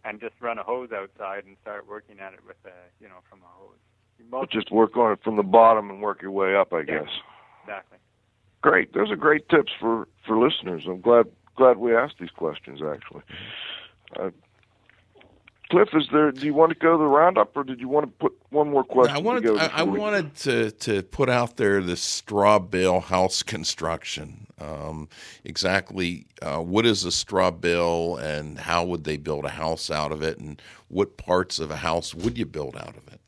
and just run a hose outside and start working at it with a, you know, from a hose. Most Just work on it from the bottom and work your way up, I guess. exactly. Great. Those are great tips for for listeners. I'm glad glad we asked these questions. Actually, Uh, Cliff, is there? Do you want to go to the roundup, or did you want to put one more question? I wanted to go I, I wanted to to put out there the straw bale house construction. Um, exactly uh, what is a straw bale, and how would they build a house out of it, and what parts of a house would you build out of it?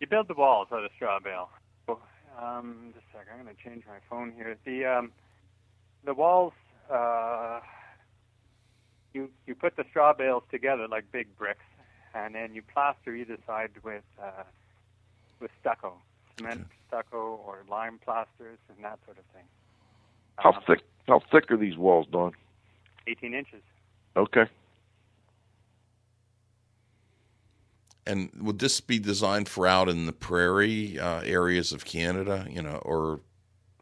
You build the walls out of straw bale. Um, just a second. I'm going to change my phone here. The um, the walls. Uh, you you put the straw bales together like big bricks, and then you plaster either side with uh, with stucco, cement stucco, or lime plasters, and that sort of thing. How Um, thick? How thick are these walls, Don? 18 inches. Okay. And would this be designed for out in the prairie uh, areas of Canada, you know, or?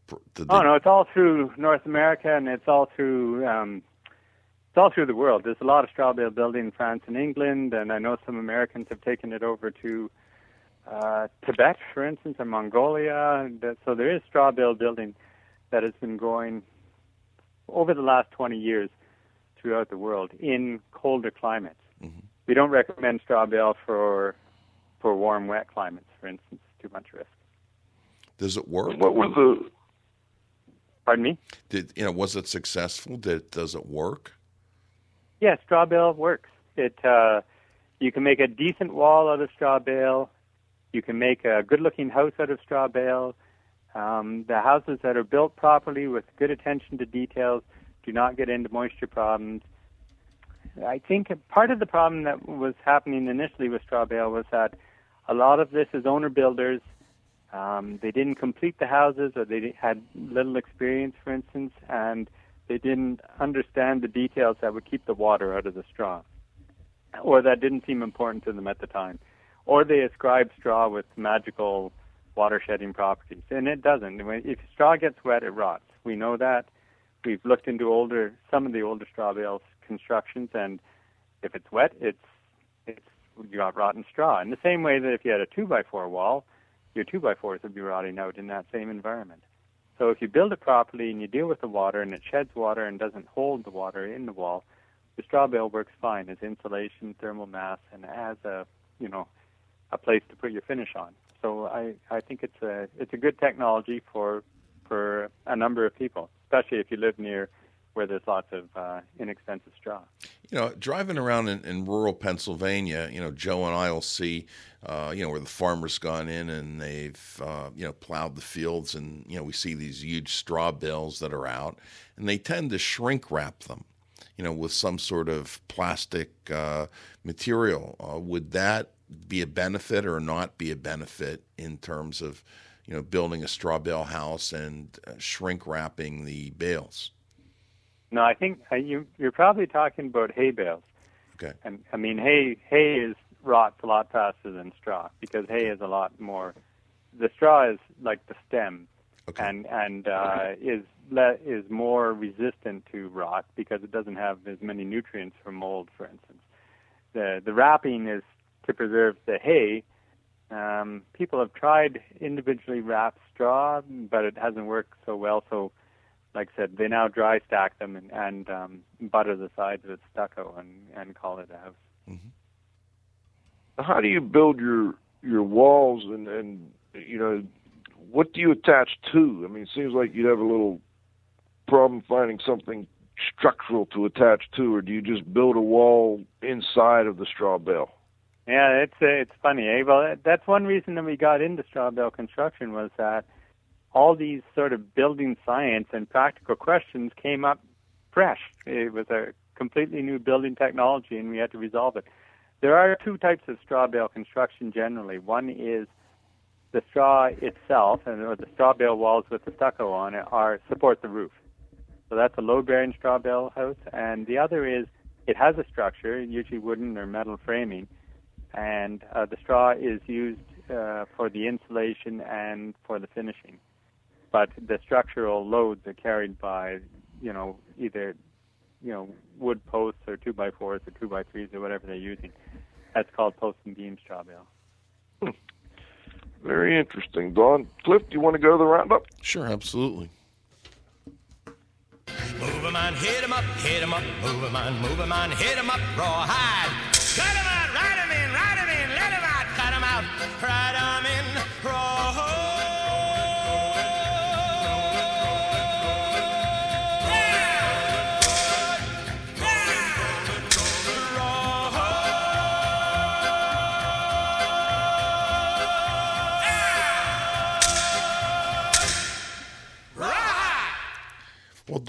pr- the- Oh no, it's all through North America, and it's all through um, it's all through the world. There's a lot of straw bale building in France and England, and I know some Americans have taken it over to uh, Tibet, for instance, or Mongolia. That- So there is straw bale building that has been going over the last 20 years throughout the world in colder climates. We don't recommend straw bale for for warm, wet climates, for instance. Too much risk. Does it work? What were the? Pardon me. Did you know? Was it successful? Did does it work? Yeah, straw bale works. It uh, you can make a decent wall out of straw bale. You can make a good-looking house out of straw bale. Um, the houses that are built properly with good attention to details do not get into moisture problems. I think part of the problem that was happening initially with straw bale was that a lot of this is owner builders. Um, they didn't complete the houses, or they had little experience, for instance, and they didn't understand the details that would keep the water out of the straw, or that didn't seem important to them at the time, or they ascribed straw with magical water shedding properties, and it doesn't. If straw gets wet, it rots. We know that. We've looked into older, some of the older straw bale constructions, and if it's wet, it's it's you got rotten straw. In the same way that if you had a two by four wall, your two by fours would be rotting out in that same environment. So if you build it properly and you deal with the water and it sheds water and doesn't hold the water in the wall, the straw bale works fine as insulation, thermal mass, and as a you know a place to put your finish on. So I I think it's a it's a good technology for for a number of people, especially if you live near where there's lots of uh, inexpensive straw. You know, driving around in, in rural Pennsylvania, you know, Joe and I will see, uh, you know, where the farmer's gone in and they've, uh, you know, plowed the fields, and you know, we see these huge straw bales that are out, and they tend to shrink wrap them, you know, with some sort of plastic uh, material. Uh, would that be a benefit or not be a benefit in terms of, you know, building a straw bale house and uh, shrink wrapping the bales? No, I think uh, you you're probably talking about hay bales. Okay. And I mean hay hay is rots a lot faster than straw because hay is a lot more. The straw is like the stem, and and uh, is le- is more resistant to rot because it doesn't have as many nutrients for mold, for instance. The the wrapping is to preserve the hay. Um, people have tried individually wrapped straw, but it hasn't worked so well. So like I said, they now dry stack them and, and um, butter the sides with stucco and, and call it a house. How do you build your your walls and and you know what do you attach to? I mean, it seems like you'd have a little problem finding something structural to attach to, or do you just build a wall inside of the straw bale? Yeah, it's uh, it's funny. Eh? Well, that's one reason that we got into straw bale construction was that all these sort of building science and practical questions came up fresh. It was a completely new building technology, and we had to resolve it. There are two types of straw bale construction generally. One is the straw itself, and or the straw bale walls with the stucco on it are support the roof. So that's a load-bearing straw bale house, and the other is it has a structure, usually wooden or metal framing, and uh, the straw is used uh, for the insulation and for the finishing. But the structural loads are carried by, you know, either, you know, wood posts or two by fours or two by threes or whatever they're using. That's called post and beam straw bale. Very interesting. Don, Cliff, do you want to go to the roundup? Sure, absolutely. Moving my on, hit 'em up, hit 'em up, move 'em on, move 'em on, hit 'em up, rawhide. Cut 'em out, ride 'em in, ride 'em in, let 'em out, cut 'em out, ride 'em in, Well,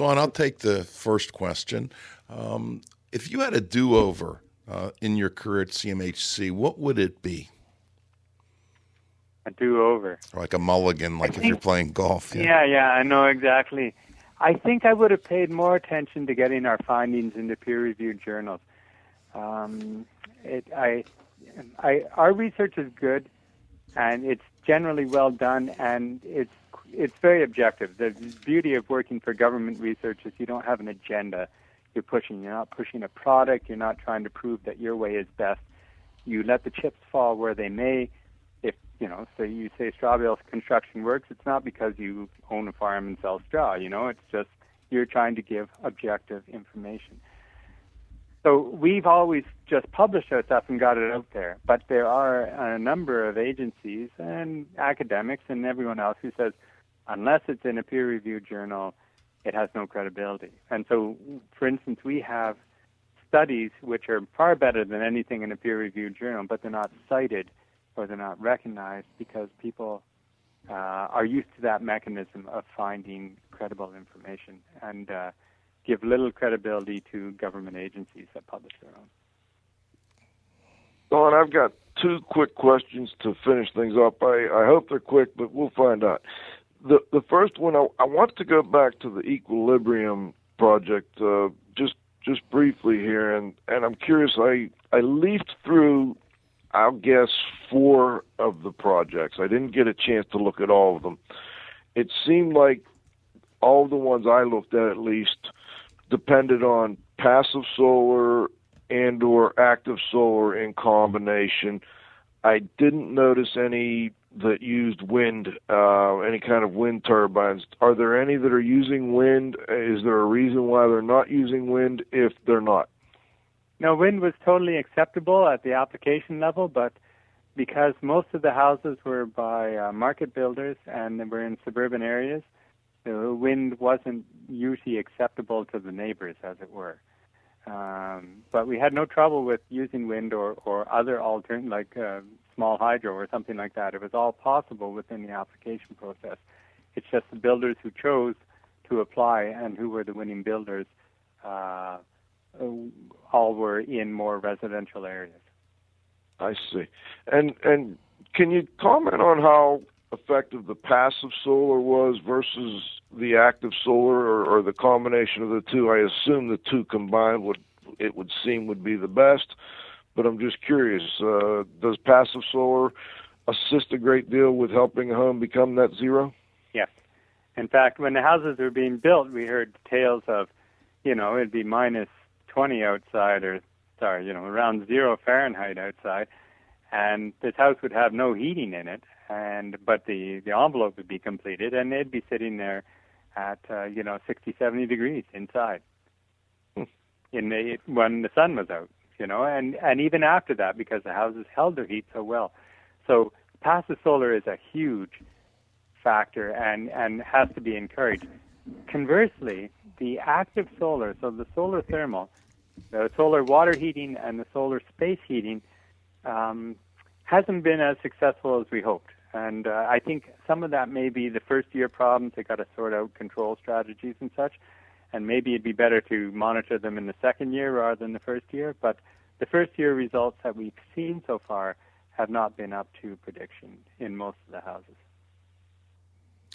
Don, I'll take the first question. Um, if you had a do over uh, in your career at CMHC, what would it be? A do-over. Like a mulligan, like if think- you're playing golf. Yeah, yeah, I know exactly. I think I would have paid more attention to getting our findings into peer-reviewed journals. Um, it, I, I, our research is good, and it's generally well done, and it's it's very objective. The beauty of working for government research is you don't have an agenda. You're pushing. You're not pushing a product. You're not trying to prove that your way is best. You let the chips fall where they may. If you know, so you say straw bale construction works, it's not because you own a farm and sell straw. You know, it's just you're trying to give objective information. So we've always just published our stuff and got it out there. But there are a number of agencies and academics and everyone else who says, unless it's in a peer-reviewed journal, it has no credibility. And so, for instance, we have studies which are far better than anything in a peer-reviewed journal, but they're not cited or they're not recognized because people uh, are used to that mechanism of finding credible information and uh, give little credibility to government agencies that publish their own. Don, I've got two quick questions to finish things up. I, I hope they're quick, but we'll find out. The the first one, I, I want to go back to the Equilibrium project uh, just just briefly here, and, and I'm curious. I I leafed through, I'll guess, four of the projects. I didn't get a chance to look at all of them. It seemed like all the ones I looked at, at least, depended on passive solar and or active solar in combination. I didn't notice any that used wind, uh, any kind of wind turbines. Are there any that are using wind? Is there a reason why they're not using wind if they're not? No, wind was totally acceptable at the application level, but because most of the houses were by uh, market builders and they were in suburban areas, the wind wasn't usually acceptable to the neighbors, as it were. Um, but we had no trouble with using wind or, or other alternate, like uh, small hydro or something like that. It was all possible within the application process. It's just the builders who chose to apply and who were the winning builders uh, all were in more residential areas. I see. And and can you comment on how effective the passive solar was versus the active solar, or, or the combination of the two? I assume the two combined would it would seem would be the best, but I'm just curious. Uh, does passive solar assist a great deal with helping a home become net zero? Yes. In fact, when the houses were being built, we heard tales of, you know, it'd be minus 20 outside, or sorry, you know, around zero Fahrenheit outside, and this house would have no heating in it, and but the the envelope would be completed, and they'd be sitting there at uh, you know 60, 70 degrees inside, in the when the sun was out, you know, and and even after that, because the houses held their heat so well. So passive solar is a huge factor and and has to be encouraged. Conversely, the active solar, so the solar thermal, the solar water heating and the solar space heating, um, hasn't been as successful as we hoped. And uh, I think some of that may be the first year problems. They got to sort out control strategies and such. And maybe it'd be better to monitor them in the second year rather than the first year. But the first year results that we've seen so far have not been up to prediction in most of the houses.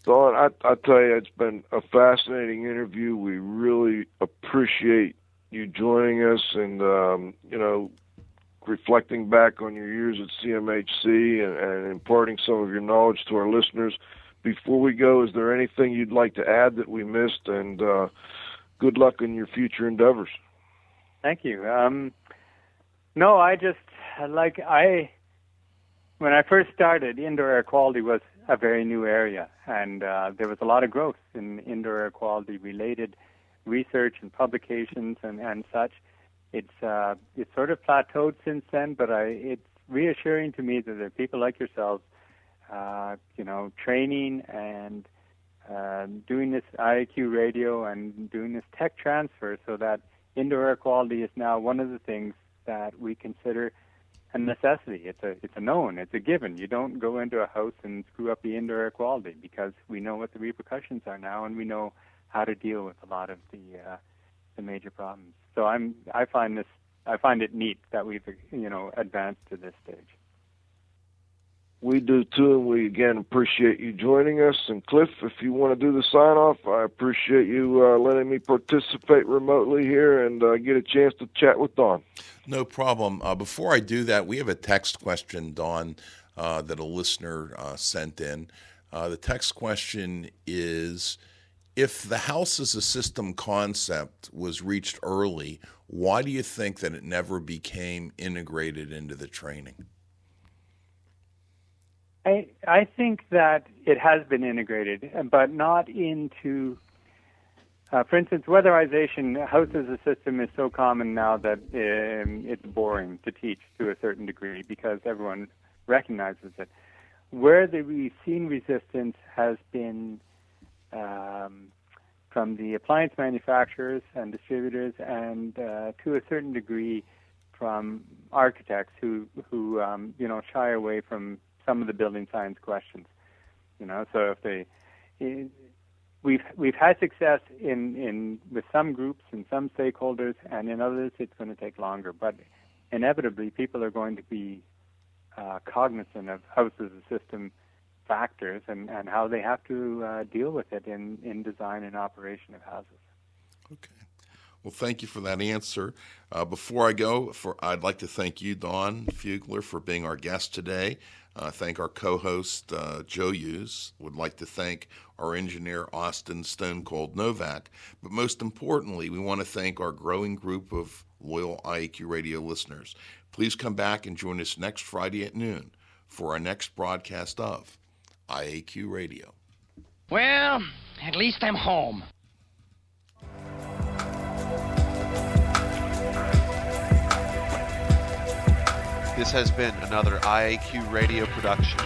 Don, I, I tell you, it's been a fascinating interview. We really appreciate you joining us and, um, you know, reflecting back on your years at CMHC and, and imparting some of your knowledge to our listeners. Before we go, is there anything you'd like to add that we missed? And uh, good luck in your future endeavors. Thank you. Um, no, I just like I when I first started, indoor air quality was a very new area, and uh, there was a lot of growth in indoor air quality related research and publications and, and such. It's uh, it's sort of plateaued since then, but I, it's reassuring to me that there are people like yourselves, uh, you know, training and uh, doing this IAQ radio and doing this tech transfer so that indoor air quality is now one of the things that we consider a necessity. It's a it's a known. It's a given. You don't go into a house and screw up the indoor air quality because we know what the repercussions are now, and we know how to deal with a lot of the uh, the major problems. So I'm I find this I find it neat that we've you know advanced to this stage. We do too, and we again appreciate you joining us. And Cliff, if you want to do the sign off, I appreciate you uh, letting me participate remotely here and uh, get a chance to chat with Don. No problem. Uh, before I do that, we have a text question, Don, uh, that a listener uh, sent in. Uh, the text question is If the house as a system concept was reached early, why do you think that it never became integrated into the training? I I think that it has been integrated, but not into. Uh, for instance, weatherization, house as a system is so common now that um, it's boring to teach to a certain degree because everyone recognizes it. Where the, we've seen resistance has been um, from the appliance manufacturers and distributors, and uh, to a certain degree from architects who who um, you know shy away from some of the building science questions. You know, so if they, we've we've had success in in with some groups and some stakeholders, and in others it's going to take longer. But inevitably, people are going to be uh, cognizant of house as a system factors and, and how they have to uh, deal with it in, in design and operation of houses. Okay. Well, thank you for that answer. Uh, before I go, for I'd like to thank you, Don Fugler, for being our guest today. Uh, thank our co-host uh, Joe Hughes. Would like to thank our engineer Austin Stone Cold Novak. But most importantly, we want to thank our growing group of loyal IAQ radio listeners. Please come back and join us next Friday at noon for our next broadcast of IAQ Radio. Well, at least I'm home. This has been another IAQ radio production.